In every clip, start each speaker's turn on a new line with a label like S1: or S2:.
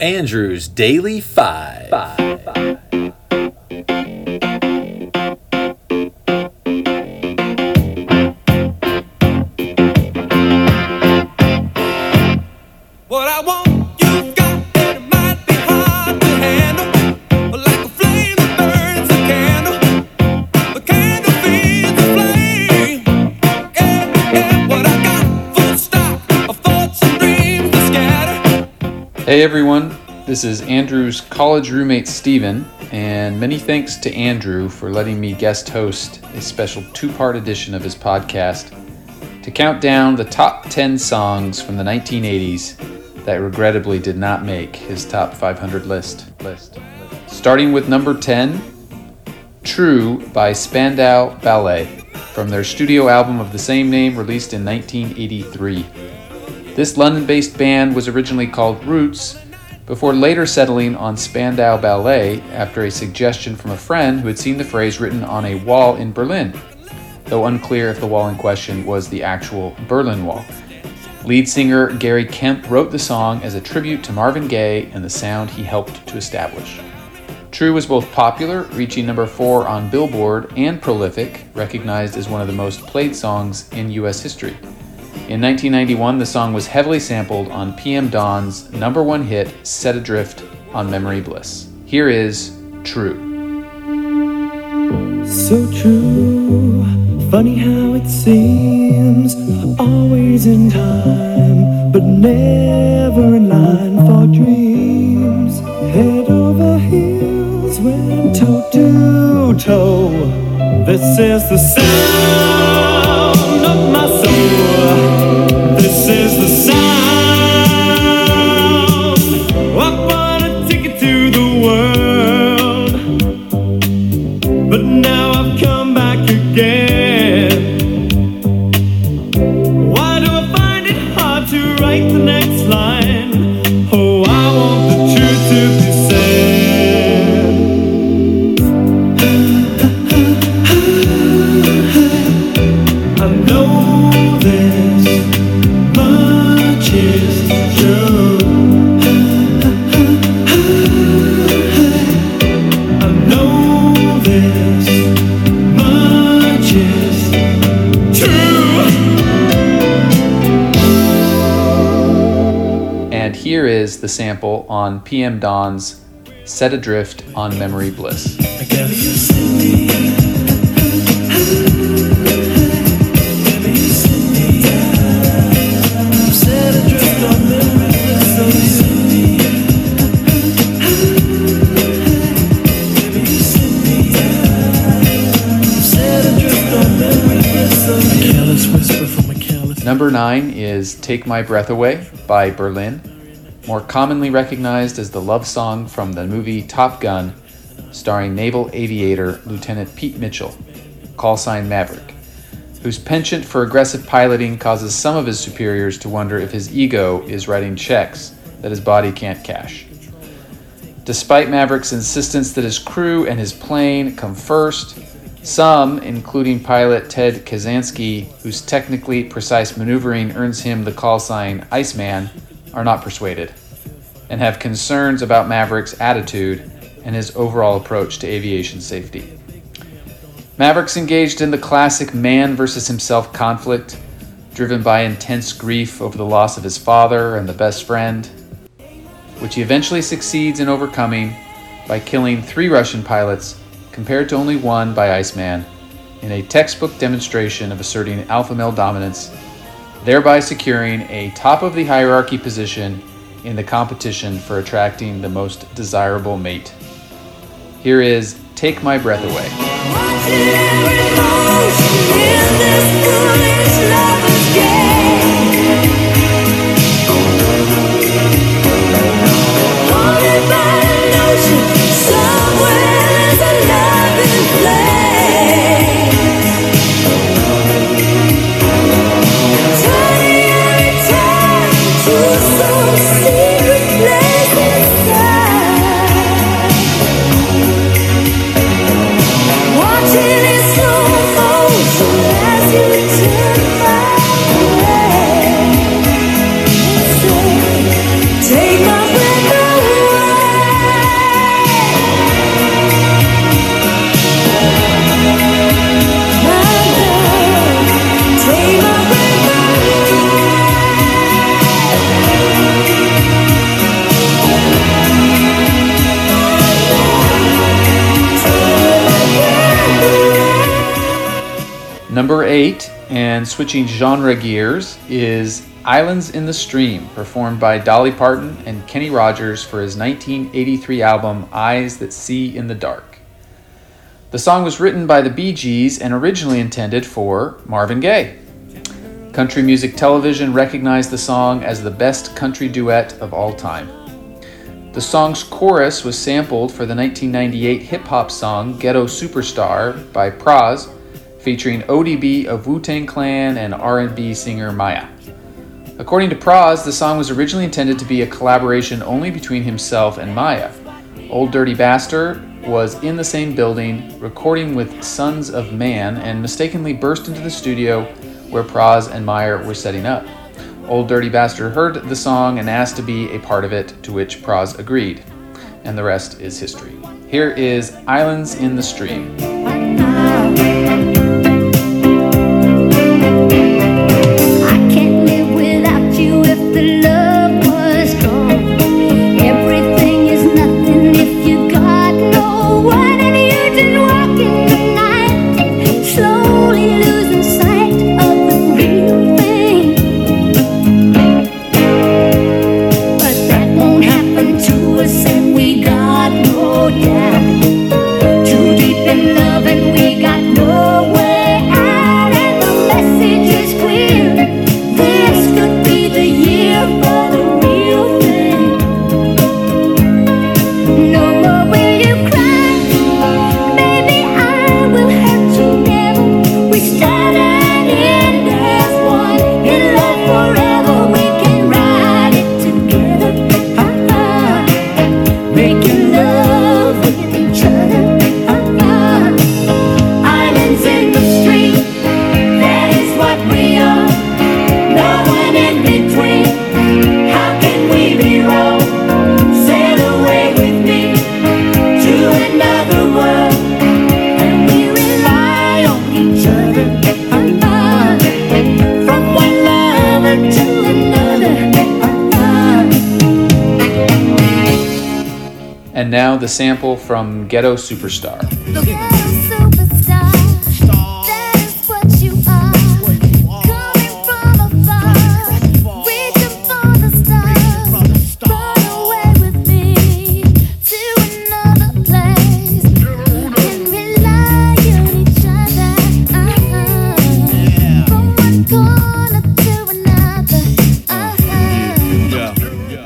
S1: Andrew's Daily Five. Five.
S2: What
S3: Hey everyone, this is Andrew's college roommate Steven, and many thanks to Andrew for letting me guest host a special two part edition of his podcast to count down the top 10 songs from the 1980s that regrettably did not make his top 500 list. list. Starting with number 10, True by Spandau Ballet, from their studio album of the same name released in 1983. This London based band was originally called Roots, before later settling on Spandau Ballet after a suggestion from a friend who had seen the phrase written on a wall in Berlin, though unclear if the wall in question was the actual Berlin Wall. Lead singer Gary Kemp wrote the song as a tribute to Marvin Gaye and the sound he helped to establish. True was both popular, reaching number 4 on Billboard, and prolific, recognized as one of the most played songs in US history. In 1991, the song was heavily sampled on PM Dawn's number one hit, Set Adrift on Memory Bliss. Here is True.
S4: So true, funny how it seems, always in time, but never in line for dreams. Head over heels, went toe to toe. This is the sound This is the sound.
S3: And here is the sample on PM Dawn's Set Adrift on Memory Bliss.
S4: Careless whisper from a careless.
S3: Number 9 is Take My Breath Away by Berlin, more commonly recognized as the love song from the movie Top Gun, starring naval aviator Lieutenant Pete Mitchell, call sign Maverick, whose penchant for aggressive piloting causes some of his superiors to wonder if his ego is writing checks that his body can't cash. Despite Maverick's insistence that his crew and his plane come first, some, including pilot Ted Kazansky, whose technically precise maneuvering earns him the call sign Iceman, are not persuaded, and have concerns about Maverick's attitude and his overall approach to aviation safety. Maverick's engaged in the classic man versus himself conflict, driven by intense grief over the loss of his father and the best friend, which he eventually succeeds in overcoming by killing three Russian pilots compared to only one by Iceman in a textbook demonstration of asserting alpha male dominance, thereby securing a top of the hierarchy position in the competition for attracting the most desirable mate. Here is Take My Breath Away. And switching genre gears, is Islands in the Stream, performed by Dolly Parton and Kenny Rogers for his 1983 album Eyes That See in the Dark. The song was written by the Bee Gees and originally intended for Marvin Gaye. Country Music Television recognized the song as the best country duet of all time. The song's chorus was sampled for the 1998 hip hop song Ghetto Superstar by Pras, featuring ODB of Wu-Tang Clan and R&B singer Mya. According to Pras, the song was originally intended to be a collaboration only between himself and Mya. Old Dirty Bastard was in the same building recording with Sons of Man and mistakenly burst into the studio where Pras and Mya were setting up. Old Dirty Bastard heard the song and asked to be a part of it, to which Pras agreed. And the rest is history. Here is Islands in the Stream.
S5: Each
S3: now the sample from Ghetto Superstar.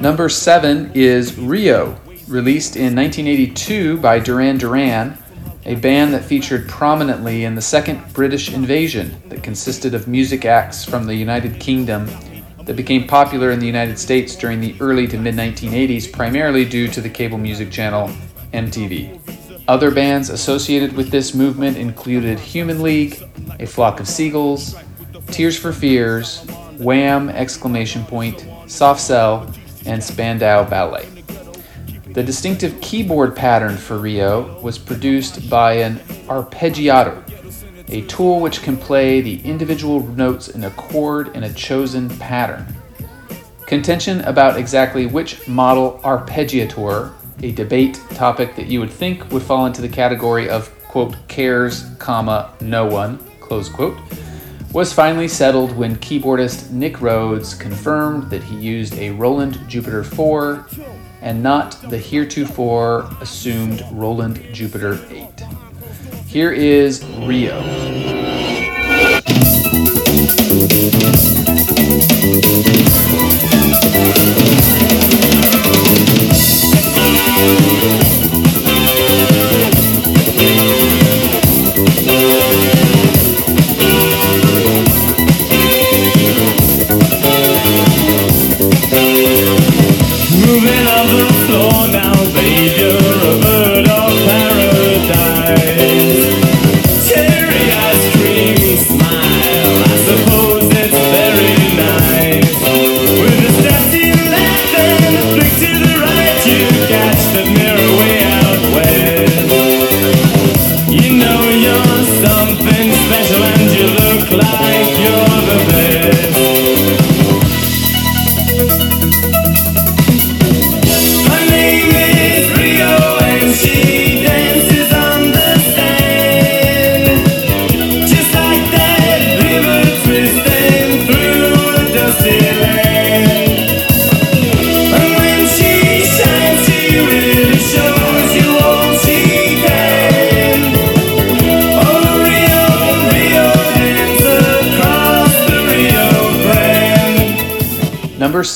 S3: Number seven is Rio, released in 1982 by Duran Duran, a band that featured prominently in the second British invasion that consisted of music acts from the United Kingdom that became popular in the United States during the early to mid 1980s, primarily due to the cable music channel MTV. Other bands associated with this movement included Human League, A Flock of Seagulls, Tears for Fears, Wham! exclamation point, Soft Cell, and Spandau Ballet. The distinctive keyboard pattern for Rio was produced by an arpeggiator, a tool which can play the individual notes in a chord in a chosen pattern. Contention about exactly which model arpeggiator, a debate topic that you would think would fall into the category of quote cares, comma, no one, close quote, was finally settled when keyboardist Nick Rhodes confirmed that he used a Roland Jupiter 4 and not the heretofore assumed Roland Jupiter 8. Here is Rio.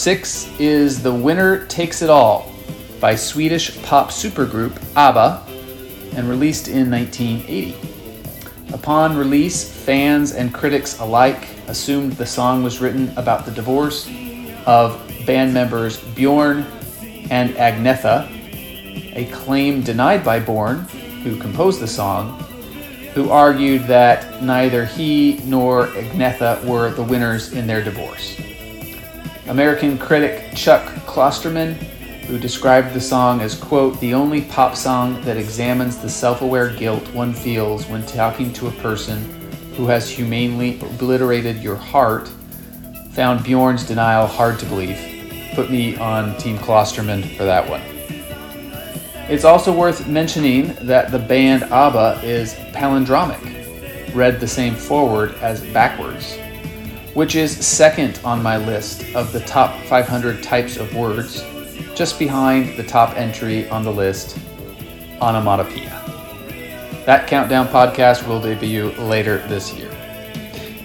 S3: Six is The Winner Takes It All by Swedish pop supergroup ABBA and released in 1980. Upon release, fans and critics alike assumed the song was written about the divorce of band members Bjorn and Agnetha, a claim denied by Bjorn, who composed the song, who argued that neither he nor Agnetha were the winners in their divorce. American critic Chuck Klosterman, who described the song as, quote, the only pop song that examines the self aware guilt one feels when talking to a person who has humanely obliterated your heart, found Bjorn's denial hard to believe. Put me on Team Klosterman for that one. It's also worth mentioning that the band ABBA is palindromic, read the same forward as backwards, which is second on my list of the top 500 types of words, just behind the top entry on the list, onomatopoeia. That countdown podcast will debut later this year.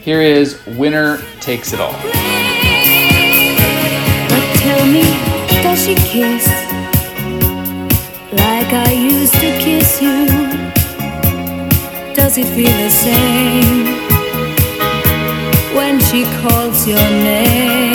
S3: Here is Winner Takes It All.
S5: But tell me, does she kiss like I used to kiss you? Does it feel the same she calls your name?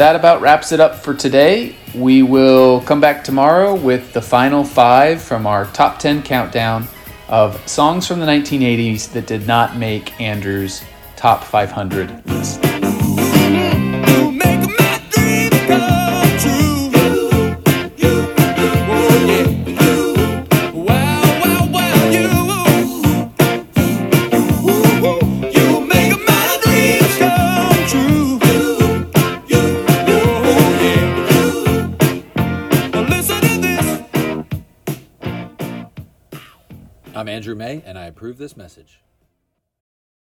S3: that about wraps it up for today. We will come back tomorrow with the final five from our top 10 countdown of songs from the 1980s that did not make Andrew's top 500 list.
S1: Andrew May, and I approve this message.